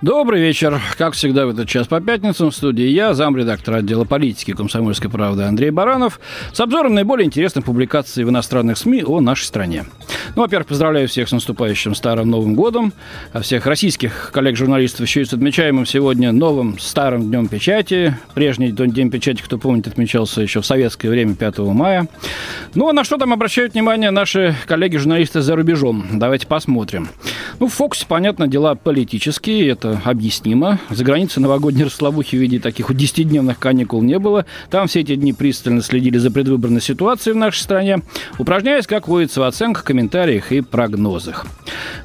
Добрый вечер. Как всегда в этот час по пятницам в студии я, замредактор отдела политики комсомольской правды Андрей Баранов, с обзором наиболее интересных публикаций в иностранных СМИ о нашей стране. Ну, во-первых, поздравляю всех с наступающим Старым Новым Годом, а всех российских коллег-журналистов еще и с отмечаемым сегодня новым Старым Днем Печати. Прежний День Печати, кто помнит, отмечался еще в советское время, 5 мая. Ну, а на что там обращают внимание наши коллеги-журналисты за рубежом? Давайте посмотрим. Ну, в фокусе, понятно, дела политические, это объяснимо. За границей новогодней расслабухи в виде таких вот 10-дневных каникул не было. Там все эти дни пристально следили за предвыборной ситуацией в нашей стране, упражняясь, как водится, в оценках, комментариях и прогнозах.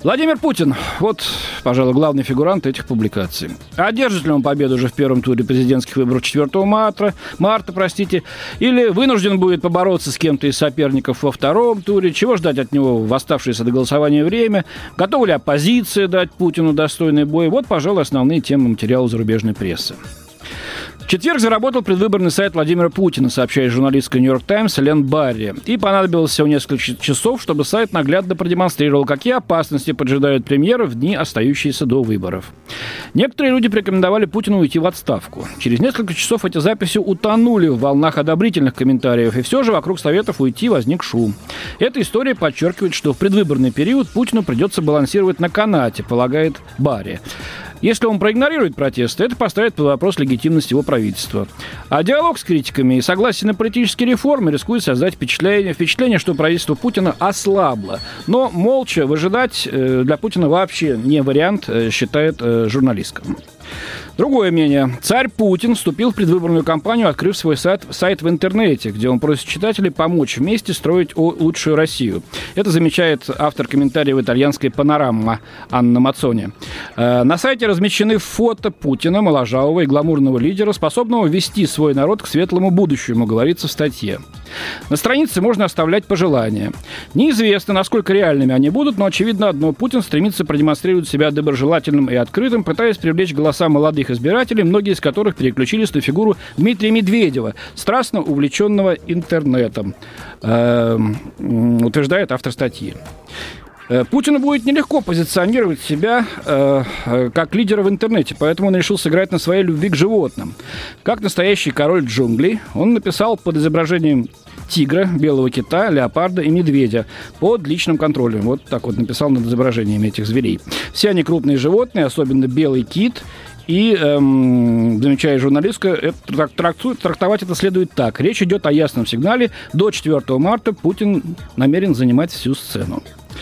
Владимир Путин, вот, пожалуй, главный фигурант этих публикаций. Одержит ли он победу уже в первом туре президентских выборов 4 марта, марта, простите, или вынужден будет побороться с кем-то из соперников во втором туре, чего ждать от него в оставшееся до голосования время, готова ли оппозиция дать Путину достойный бой. Вот, пожалуй, основные темы материала зарубежной прессы. Четверг заработал предвыборный сайт Владимира Путина, сообщает журналистка «Нью-Йорк Таймс» Лен Барри. И понадобилось всего несколько часов, чтобы сайт наглядно продемонстрировал, какие опасности поджидают премьера в дни, остающиеся до выборов. Некоторые люди порекомендовали Путину уйти в отставку. Через несколько часов эти записи утонули в волнах одобрительных комментариев, и все же вокруг советов уйти возник шум. Эта история подчеркивает, что в предвыборный период Путину придется балансировать на канате, полагает Барри. Если он проигнорирует протесты, это поставит под вопрос легитимность его правительства. А диалог с критиками и согласие на политические реформы рискует создать впечатление, впечатление что правительство Путина ослабло. Но молча выжидать э, для Путина вообще не вариант, э, считает э, журналистка. Другое мнение. Царь Путин вступил в предвыборную кампанию, открыв свой сайт, сайт в интернете, где он просит читателей помочь вместе строить лучшую Россию. Это замечает автор комментариев итальянской «Панорама» Анна Мацони. Э, на сайте размещены фото Путина, моложавого и гламурного лидера, способного вести свой народ к светлому будущему, говорится в статье. На странице можно оставлять пожелания. Неизвестно, насколько реальными они будут, но очевидно одно. Путин стремится продемонстрировать себя доброжелательным и открытым, пытаясь привлечь голоса молодых избирателей, многие из которых переключились на фигуру Дмитрия Медведева, страстно увлеченного интернетом, э, утверждает автор статьи. Э, Путину будет нелегко позиционировать себя э, э, как лидера в интернете, поэтому он решил сыграть на своей любви к животным. Как настоящий король джунглей, он написал под изображением тигра, белого кита, леопарда и медведя под личным контролем. Вот так вот написал над изображениями этих зверей. Все они крупные животные, особенно белый кит и, эм, замечает журналистка, это, трактует, трактовать это следует так. Речь идет о ясном сигнале. До 4 марта Путин намерен занимать всю сцену.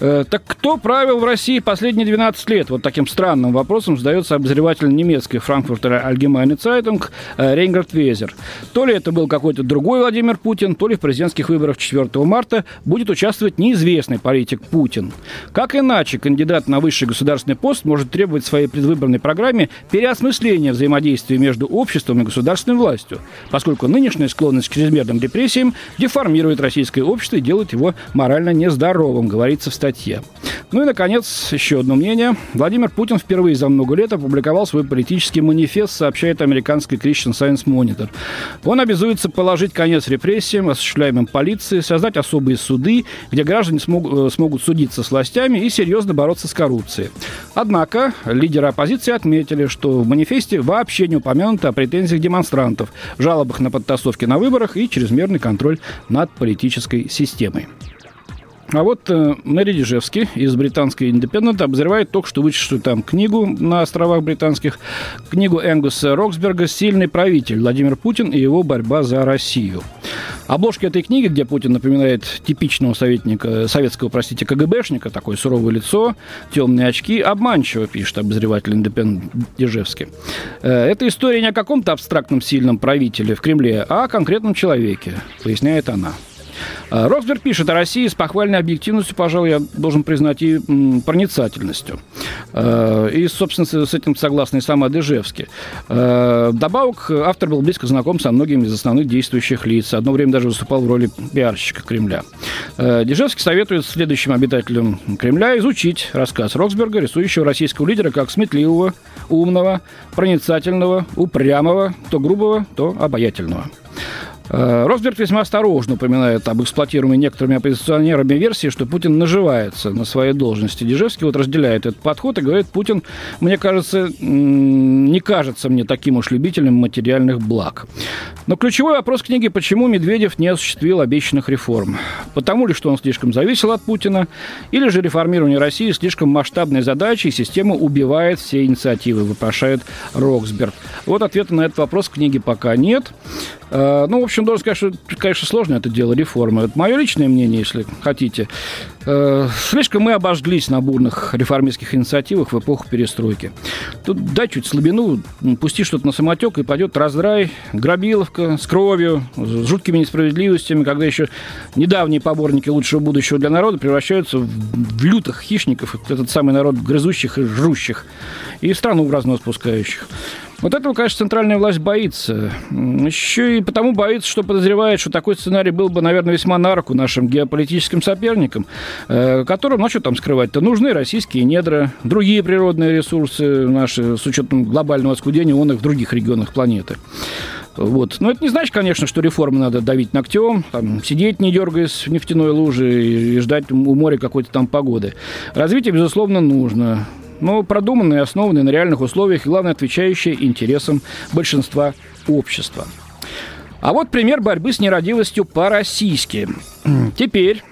так кто правил в России последние 12 лет? Вот таким странным вопросом задается обозреватель немецкой Франкфуртера Allgemeine Zeitung э, Рейнгард Везер. То ли это был какой-то другой Владимир Путин, то ли в президентских выборах 4 марта будет участвовать неизвестный политик Путин. Как иначе кандидат на высший государственный пост может требовать в своей предвыборной программе переосмысления взаимодействия между обществом и государственной властью, поскольку нынешняя склонность к чрезмерным репрессиям деформирует российское общество и делает его морально нездоровым, говорится в статье статье. Ну и, наконец, еще одно мнение. Владимир Путин впервые за много лет опубликовал свой политический манифест, сообщает американский Christian Science Monitor. Он обязуется положить конец репрессиям, осуществляемым полицией, создать особые суды, где граждане смогут, э, смогут судиться с властями и серьезно бороться с коррупцией. Однако лидеры оппозиции отметили, что в манифесте вообще не упомянуто о претензиях демонстрантов, жалобах на подтасовки на выборах и чрезмерный контроль над политической системой. А вот э, Мэри Дежевский из британской Independent обозревает только что вычислую там книгу на островах британских, книгу Энгуса Роксберга «Сильный правитель. Владимир Путин и его борьба за Россию». Обложка этой книги, где Путин напоминает типичного советника, советского, простите, КГБшника, такое суровое лицо, темные очки, обманчиво, пишет обозреватель Индепендент Дежевский. Э, это история не о каком-то абстрактном сильном правителе в Кремле, а о конкретном человеке, поясняет она. А, Роксберг пишет о России с похвальной объективностью, пожалуй, я должен признать, и проницательностью. А, и, собственно, с этим согласен и сам Адыжевский. А, добавок, автор был близко знаком со многими из основных действующих лиц. Одно время даже выступал в роли пиарщика Кремля. Дежевский советует следующим обитателям Кремля изучить рассказ Роксберга, рисующего российского лидера как сметливого, умного, проницательного, упрямого, то грубого, то обаятельного. Э, Росберг весьма осторожно упоминает об эксплуатируемой некоторыми оппозиционерами версии, что Путин наживается на своей должности. Дежевский вот разделяет этот подход и говорит, Путин, мне кажется, не кажется мне таким уж любителем материальных благ. Но ключевой вопрос книги, почему Медведев не осуществил обещанных реформ. Потому ли, что он слишком зависел от Путина, или же реформирование России слишком масштабная задача, и система убивает все инициативы, вопрошает Роксберг. Вот ответа на этот вопрос в книге пока нет. Э, ну, в общем, должен сказать, что, конечно, сложно это дело реформы. Это мое личное мнение, если хотите. Э, слишком мы обожглись на бурных реформистских инициативах в эпоху перестройки. Тут дай чуть слабину, пусти что-то на самотек, и пойдет раздрай, грабиловка с кровью, с жуткими несправедливостями, когда еще недавние поборники лучшего будущего для народа превращаются в, лютых хищников, этот самый народ грызущих и жрущих, и страну в разнос пускающих. Вот этого, конечно, центральная власть боится. Еще и потому боится, что подозревает, что такой сценарий был бы, наверное, весьма на руку нашим геополитическим соперникам, э, которым, ну что там скрывать-то, нужны российские недра, другие природные ресурсы наши, с учетом глобального оскудения он их в других регионах планеты. Вот. Но это не значит, конечно, что реформы надо давить ногтем, там, сидеть, не дергаясь в нефтяной луже и ждать у моря какой-то там погоды. Развитие, безусловно, нужно но продуманные основанные на реальных условиях и, главное, отвечающие интересам большинства общества. А вот пример борьбы с нерадивостью по-российски. Теперь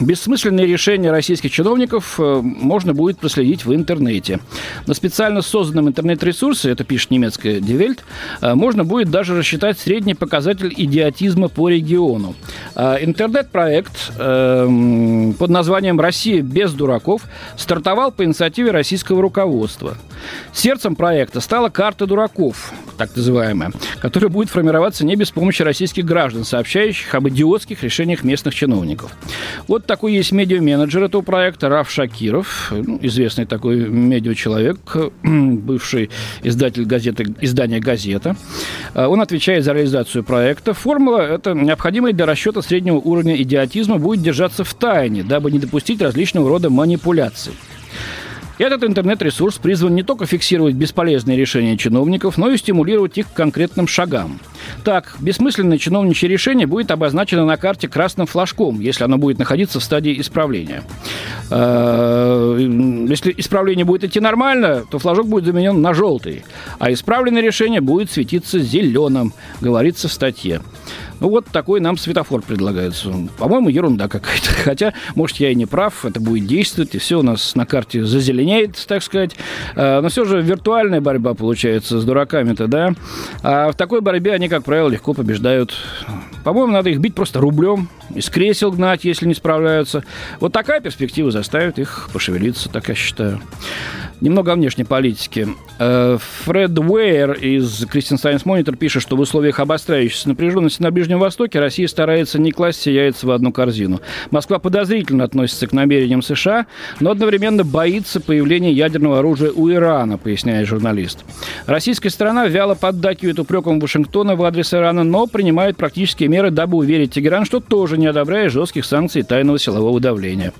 Бессмысленные решения российских чиновников э, можно будет проследить в интернете. На специально созданном интернет-ресурсе, это пишет немецкая Die э, можно будет даже рассчитать средний показатель идиотизма по региону. Э, интернет-проект под названием «Россия без дураков» стартовал по инициативе российского руководства. Сердцем проекта стала карта дураков, так называемая, которая будет формироваться не без помощи российских граждан, сообщающих об идиотских решениях местных чиновников. Вот вот такой есть медиа-менеджер этого проекта Раф Шакиров, ну, известный такой медиа-человек, бывший издатель газеты, издания «Газета». А, он отвечает за реализацию проекта. Формула, это необходимая для расчета среднего уровня идиотизма, будет держаться в тайне, дабы не допустить различного рода манипуляций. Этот интернет-ресурс призван не только фиксировать бесполезные решения чиновников, но и стимулировать их к конкретным шагам. Так, бессмысленное чиновничье решение будет обозначено на карте красным флажком, если оно будет находиться в стадии исправления. Э, если исправление будет идти нормально, то флажок будет заменен на желтый, а исправленное решение будет светиться зеленым, говорится в статье. Ну, вот такой нам светофор предлагается. По-моему, ерунда какая-то. Хотя, может, я и не прав, это будет действовать, и все у нас на карте зазеленеет, так сказать. А, но все же виртуальная борьба получается с дураками-то, да? А в такой борьбе они, как правило, легко побеждают. По-моему, надо их бить просто рублем, из кресел гнать, если не справляются. Вот такая перспектива заставит их пошевелиться, так я считаю. Немного о внешней политике. Э, Фред Уэйер из Christian Science Monitor пишет, что в условиях обостряющейся напряженности на Ближнем Востоке Россия старается не класть все яйца в одну корзину. Москва подозрительно относится к намерениям США, но одновременно боится появления ядерного оружия у Ирана, поясняет журналист. Российская сторона вяло поддакивает упреком Вашингтона в адрес Ирана, но принимает практические меры, дабы уверить Тегеран, что тоже не одобряет жестких санкций и тайного силового давления.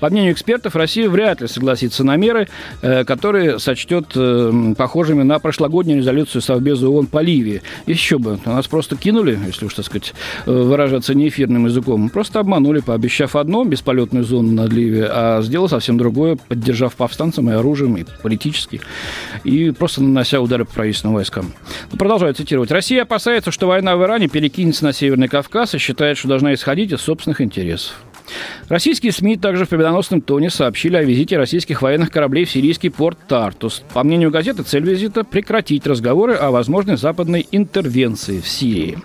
По мнению экспертов, Россия вряд ли согласится на меры, э, которые сочтет э, похожими на прошлогоднюю резолюцию Совбеза ООН по Ливии. Еще бы, нас просто кинули, если уж, так сказать, э, выражаться неэфирным языком, просто обманули, пообещав одно, бесполетную зону над Ливией, а сделал совсем другое, поддержав повстанцам и оружием, и политически, и просто нанося удары по правительственным войскам. Продолжаю цитировать. Россия опасается, что война в Иране перекинется на Северный Кавказ и считает, что должна исходить из собственных интересов. Российские СМИ также в победоносном тоне сообщили о визите российских военных кораблей в сирийский порт Тартус. По мнению газеты, цель визита – прекратить разговоры о возможной западной интервенции в Сирии.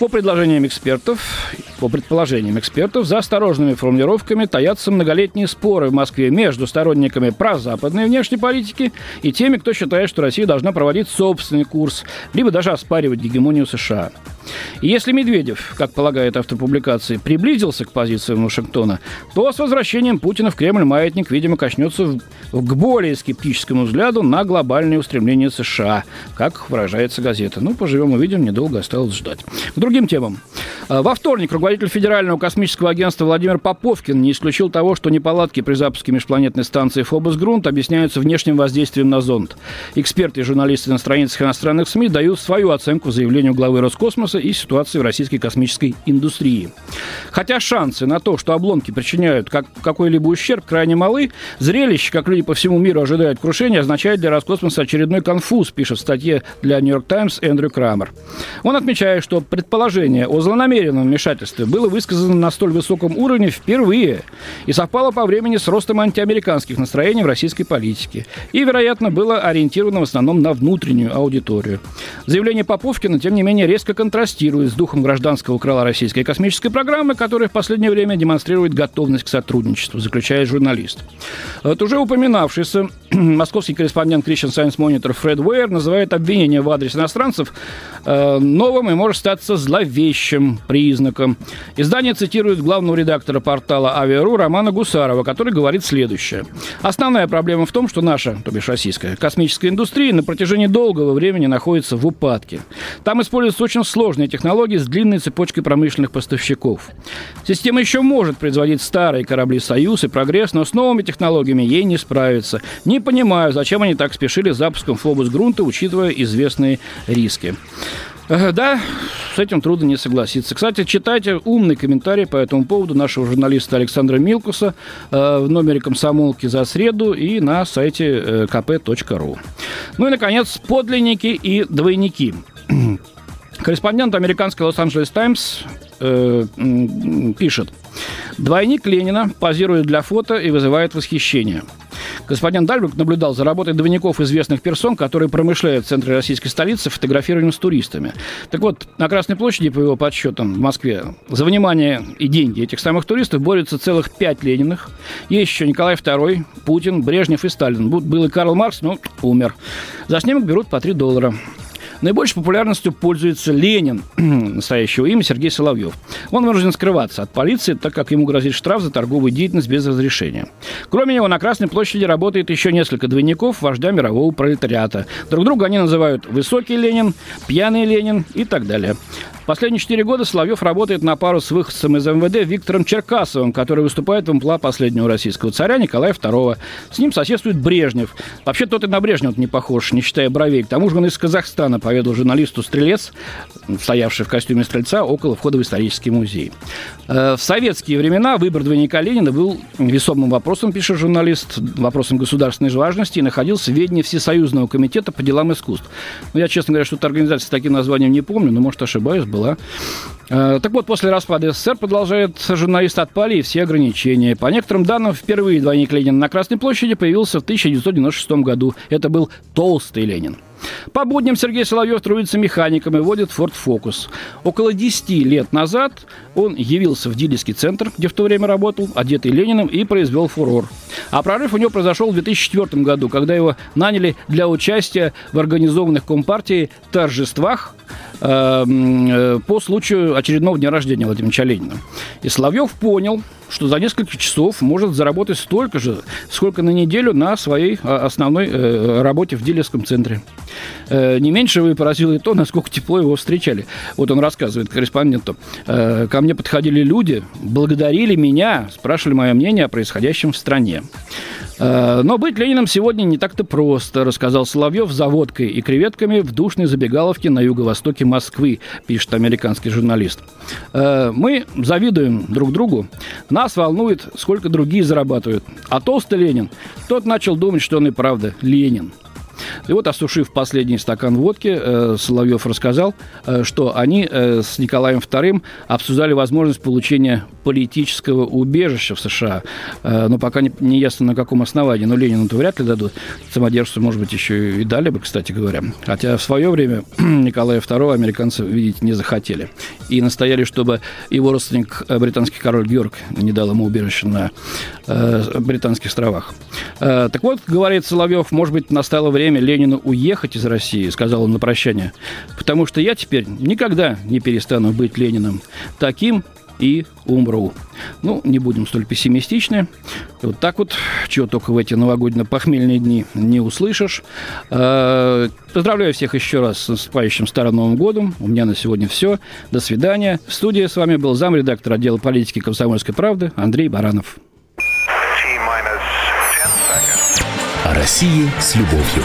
По предложениям экспертов, по предположениям экспертов, за осторожными формулировками таятся многолетние споры в Москве между сторонниками прозападной внешней политики и теми, кто считает, что Россия должна проводить собственный курс, либо даже оспаривать гегемонию США. И если Медведев, как полагает автор публикации, приблизился к позициям Вашингтона, то с возвращением Путина в Кремль маятник, видимо, качнется к более скептическому взгляду на глобальные устремления США, как выражается газета. Ну, поживем увидим, недолго осталось ждать. К другим темам. Э, во вторник руководитель Федерального космического агентства Владимир Поповкин не исключил того, что неполадки при запуске межпланетной станции Фобос-Грунт объясняются внешним воздействием на зонд. Эксперты и журналисты на страницах иностранных СМИ дают свою оценку заявлению главы Роскосмоса и ситуации в российской космической индустрии. Хотя шансы на то, что обломки причиняют как какой-либо ущерб, крайне малы, зрелище, как люди по всему миру ожидают крушения, означает для Роскосмоса очередной конфуз, пишет в статье для Нью-Йорк Таймс Эндрю Крамер. Он отмечает, что предположение о злонамеренном вмешательстве было высказано на столь высоком уровне впервые и совпало по времени с ростом антиамериканских настроений в российской политике и, вероятно, было ориентировано в основном на внутреннюю аудиторию. Заявление Поповкина, тем не менее, резко контрастирует с духом гражданского крыла российской космической программы, которая в последнее время демонстрирует готовность к сотрудничеству, заключает журналист. Вот уже упоминавшийся московский корреспондент Christian Science Monitor Фред Уэйр называет обвинение в адрес иностранцев э, новым и может статься зловещим признаком. Издание цитирует главного редактора портала «Авиару» Романа Гусарова, который говорит следующее. Основная проблема в том, что наша, то бишь российская, космическая индустрия на протяжении долгого времени находится в упадке. Там используются очень сложные технологии с длинной цепочкой промышленных поставщиков. Система еще может производить старые корабли «Союз» и «Прогресс», но с новыми технологиями ей не справиться. Не понимаю, зачем они так спешили с запуском «Фобус Грунта», учитывая известные риски. Да, с этим трудно не согласиться. Кстати, читайте умный комментарий по этому поводу нашего журналиста Александра Милкуса э, в номере «Комсомолки» за среду и на сайте э, kp.ru. Ну и, наконец, подлинники и двойники. Корреспондент американской «Лос-Анджелес Таймс» э, пишет. Двойник Ленина позирует для фото и вызывает восхищение. Господин Дальбрук наблюдал за работой двойников известных персон, которые промышляют в центре российской столицы фотографированием с туристами. Так вот, на Красной площади, по его подсчетам, в Москве, за внимание и деньги этих самых туристов борются целых пять Лениных. Есть еще Николай II, Путин, Брежнев и Сталин. Был и Карл Маркс, но умер. За снимок берут по 3 доллара. Наибольшей популярностью пользуется Ленин, настоящего имя Сергей Соловьев. Он вынужден скрываться от полиции, так как ему грозит штраф за торговую деятельность без разрешения. Кроме него, на Красной площади работает еще несколько двойников вождя мирового пролетариата. Друг друга они называют «Высокий Ленин», «Пьяный Ленин» и так далее. Последние четыре года Соловьев работает на пару с выходцем из МВД Виктором Черкасовым, который выступает в амплуа последнего российского царя Николая II. С ним соседствует Брежнев. Вообще тот и на Брежнева не похож, не считая бровей. К тому же он из Казахстана, поведал журналисту Стрелец, стоявший в костюме стрельца около входа в исторический музей. Э, в советские времена выбор двойника Ленина был весомым вопросом, пишет журналист, вопросом государственной важности и находился в ведении Всесоюзного комитета по делам искусств. Но я, честно говоря, что-то организации с таким названием не помню, но, может, ошибаюсь, была. Э, так вот, после распада СССР, продолжает журналист, отпали и все ограничения. По некоторым данным, впервые двойник Ленина на Красной площади появился в 1996 году. Это был толстый Ленин. По будням Сергей Соловьев трудится механиком и водит Ford Focus. Около 10 лет назад он явился в дилерский центр, где в то время работал, одетый Лениным, и произвел фурор. А прорыв у него произошел в 2004 году, когда его наняли для участия в организованных Компартией торжествах по случаю очередного дня рождения Владимира Ленина. И Соловьев понял, что за несколько часов может заработать столько же, сколько на неделю на своей а, основной э, работе в дилерском центре. Э, не меньше его поразило и то, насколько тепло его встречали. Вот он рассказывает корреспонденту. Ко мне подходили люди, благодарили меня, спрашивали мое мнение о происходящем в стране. Э, но быть Лениным сегодня не так-то просто, рассказал Соловьев за водкой и креветками в душной забегаловке на юго-востоке Москвы, пишет американский журналист. Э, мы завидуем друг другу. Нас волнует, сколько другие зарабатывают. А толстый Ленин, тот начал думать, что он и правда Ленин. И вот, осушив последний стакан водки, э, Соловьев рассказал, э, что они э, с Николаем II обсуждали возможность получения политического убежища в США. Но пока не, ясно, на каком основании. Но Ленину-то вряд ли дадут. Самодержцу, может быть, еще и дали бы, кстати говоря. Хотя в свое время Николая II американцы видеть не захотели. И настояли, чтобы его родственник, британский король Георг, не дал ему убежище на британских островах. Так вот, говорит Соловьев, может быть, настало время Ленину уехать из России, сказал он на прощание, потому что я теперь никогда не перестану быть Лениным, таким, и умру. Ну, не будем столь пессимистичны. Вот так вот, чего только в эти новогодно-похмельные дни не услышишь. А, поздравляю всех еще раз с наступающим Старым Новым годом. У меня на сегодня все. До свидания. В студии с вами был замредактор отдела политики комсомольской правды Андрей Баранов. О России с любовью.